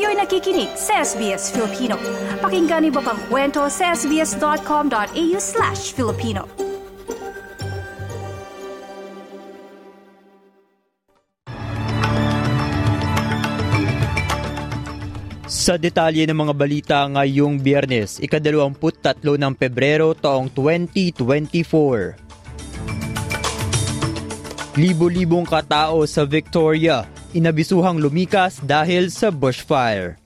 Kayo'y nakikinig sa SBS Filipino. Pakinggan niyo pa ang kwento sa sbs.com.au slash Filipino. Sa detalye ng mga balita ngayong biyernes, ikadalawamput ng Pebrero taong 2024. Libo-libong katao sa Victoria, inabisuhang lumikas dahil sa bushfire.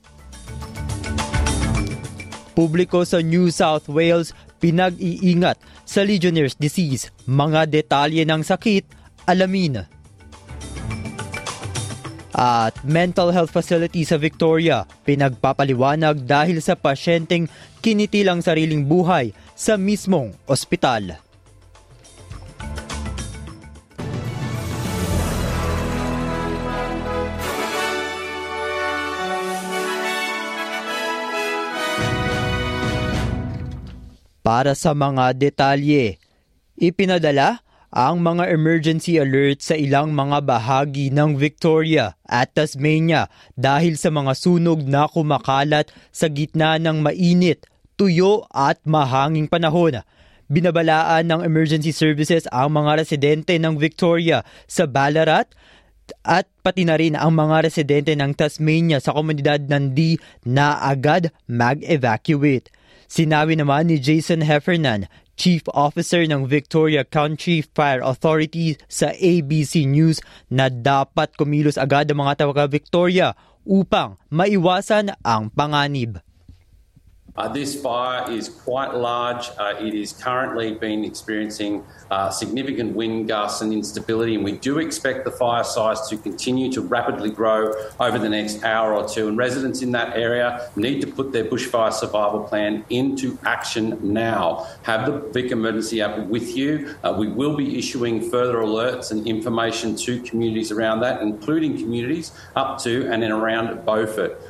Publiko sa New South Wales pinag-iingat sa Legionnaire's disease. Mga detalye ng sakit, alamin. At mental health facility sa Victoria, pinagpapaliwanag dahil sa pasyenteng kinitilang sariling buhay sa mismong ospital. Para sa mga detalye, ipinadala ang mga emergency alert sa ilang mga bahagi ng Victoria at Tasmania dahil sa mga sunog na kumakalat sa gitna ng mainit, tuyo at mahanging panahon. Binabalaan ng emergency services ang mga residente ng Victoria sa Ballarat at pati na rin ang mga residente ng Tasmania sa komunidad ng D na agad mag-evacuate. Sinabi naman ni Jason Heffernan, Chief Officer ng Victoria County Fire Authority sa ABC News na dapat kumilos agad ang mga tawaga Victoria upang maiwasan ang panganib. Uh, this fire is quite large. Uh, it is currently been experiencing uh, significant wind gusts and instability, and we do expect the fire size to continue to rapidly grow over the next hour or two. And residents in that area need to put their bushfire survival plan into action now. Have the Vic Emergency app with you. Uh, we will be issuing further alerts and information to communities around that, including communities up to and in around Beaufort.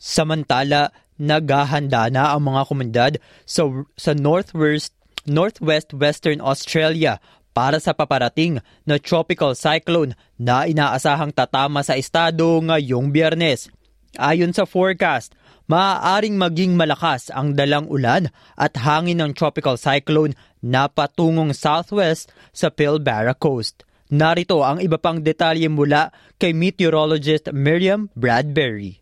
Samantala, naghahanda na ang mga komunidad sa, sa Northwest, Northwest Western Australia para sa paparating na tropical cyclone na inaasahang tatama sa estado ngayong biyernes. Ayon sa forecast, maaaring maging malakas ang dalang ulan at hangin ng tropical cyclone na patungong southwest sa Pilbara Coast. Narito ang iba pang detalye mula kay meteorologist Miriam Bradbury.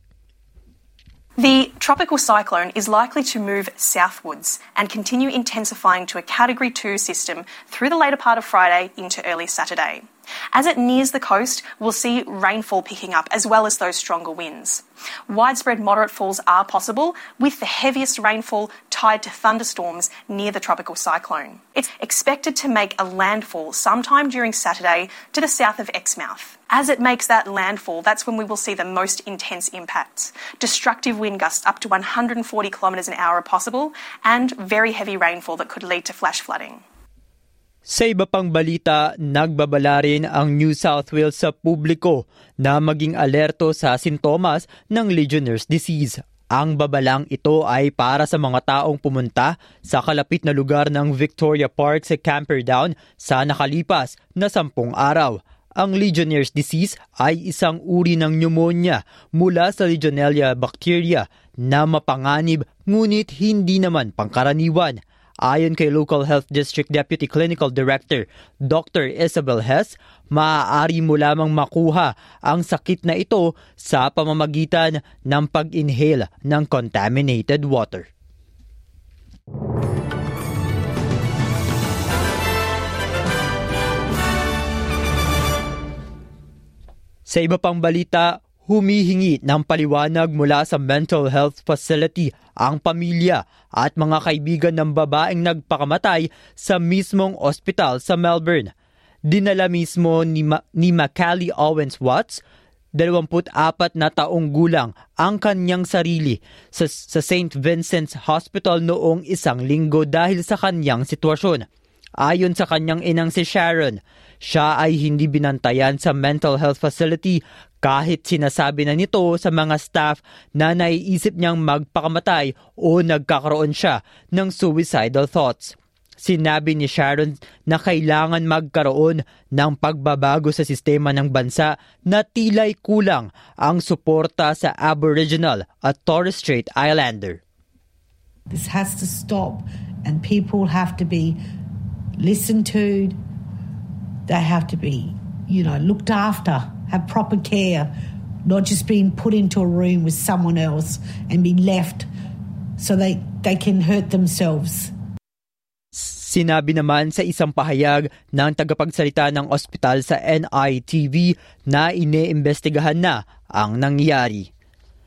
The tropical cyclone is likely to move southwards and continue intensifying to a Category 2 system through the later part of Friday into early Saturday. As it nears the coast, we'll see rainfall picking up as well as those stronger winds. Widespread moderate falls are possible, with the heaviest rainfall tied to thunderstorms near the tropical cyclone. It's expected to make a landfall sometime during Saturday to the south of Exmouth. As it makes that landfall, that's when we will see the most intense impacts. Destructive wind gusts up to 140 kilometres an hour are possible, and very heavy rainfall that could lead to flash flooding. Sa iba pang balita, nagbabala rin ang New South Wales sa publiko na maging alerto sa sintomas ng Legionnaire's disease. Ang babalang ito ay para sa mga taong pumunta sa kalapit na lugar ng Victoria Park sa Camperdown sa nakalipas na sampung araw. Ang Legionnaire's disease ay isang uri ng pneumonia mula sa Legionella bacteria na mapanganib ngunit hindi naman pangkaraniwan. Ayon kay Local Health District Deputy Clinical Director Dr. Isabel Hess, maaari mo lamang makuha ang sakit na ito sa pamamagitan ng pag-inhale ng contaminated water. Sa iba pang balita, humihingi ng paliwanag mula sa mental health facility ang pamilya at mga kaibigan ng babaeng nagpakamatay sa mismong ospital sa Melbourne. Dinala mismo ni, Ma- ni Macaulay Owens Watts, 24 na taong gulang, ang kanyang sarili sa, sa St. Vincent's Hospital noong isang linggo dahil sa kanyang sitwasyon. Ayon sa kanyang inang si Sharon, siya ay hindi binantayan sa mental health facility kahit sinasabi na nito sa mga staff na naiisip niyang magpakamatay o nagkakaroon siya ng suicidal thoughts. Sinabi ni Sharon na kailangan magkaroon ng pagbabago sa sistema ng bansa na tilay kulang ang suporta sa Aboriginal at Torres Strait Islander. This has to stop and people have to be listened to. They have to be, you know, looked after, have proper care, not just being put into a room with someone else and be left so they, they can hurt themselves. Sinabi naman sa isang pahayag ng tagapagsalita ng ospital sa NITV na iniimbestigahan na ang nangyari.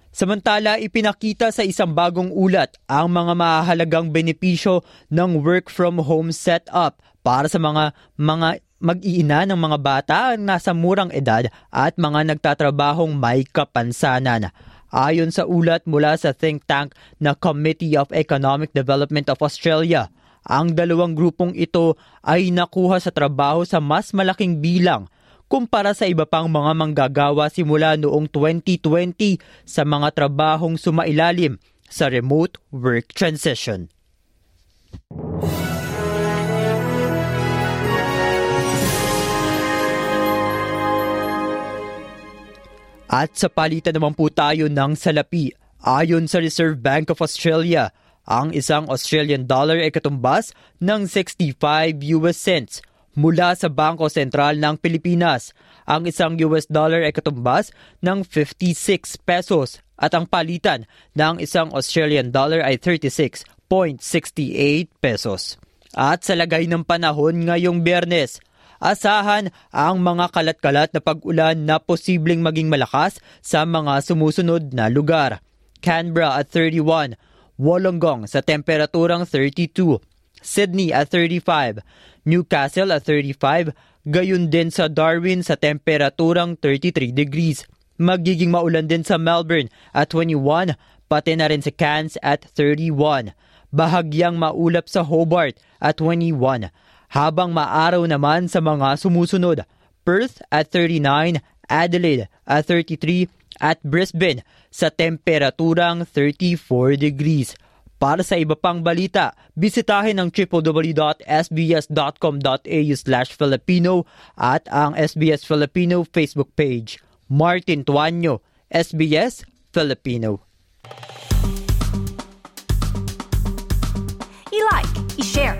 Samantala, ipinakita sa isang bagong ulat ang mga mahalagang benepisyo ng work from home setup para sa mga mga mag-iina ng mga bata nasa murang edad at mga nagtatrabahong may kapansanan. Ayon sa ulat mula sa think tank na Committee of Economic Development of Australia, ang dalawang grupong ito ay nakuha sa trabaho sa mas malaking bilang kumpara sa iba pang mga manggagawa simula noong 2020 sa mga trabahong sumailalim sa remote work transition. At sa palitan naman po tayo ng salapi, ayon sa Reserve Bank of Australia, ang isang Australian dollar ay katumbas ng 65 US cents mula sa Bangko Sentral ng Pilipinas. Ang isang US dollar ay katumbas ng 56 pesos at ang palitan ng isang Australian dollar ay 36.68 pesos. At sa lagay ng panahon ngayong biyernes, asahan ang mga kalat-kalat na pag-ulan na posibleng maging malakas sa mga sumusunod na lugar. Canberra at 31, Wollongong sa temperaturang 32, Sydney at 35, Newcastle at 35, gayon din sa Darwin sa temperaturang 33 degrees. Magiging maulan din sa Melbourne at 21, pati na rin sa Cairns at 31. Bahagyang maulap sa Hobart at 21, habang maaraw naman sa mga sumusunod. Perth at 39, Adelaide at 33, at Brisbane sa temperaturang 34 degrees. Para sa iba pang balita, bisitahin ang www.sbs.com.au slash Filipino at ang SBS Filipino Facebook page. Martin Tuanyo, SBS Filipino. I-like, i-share,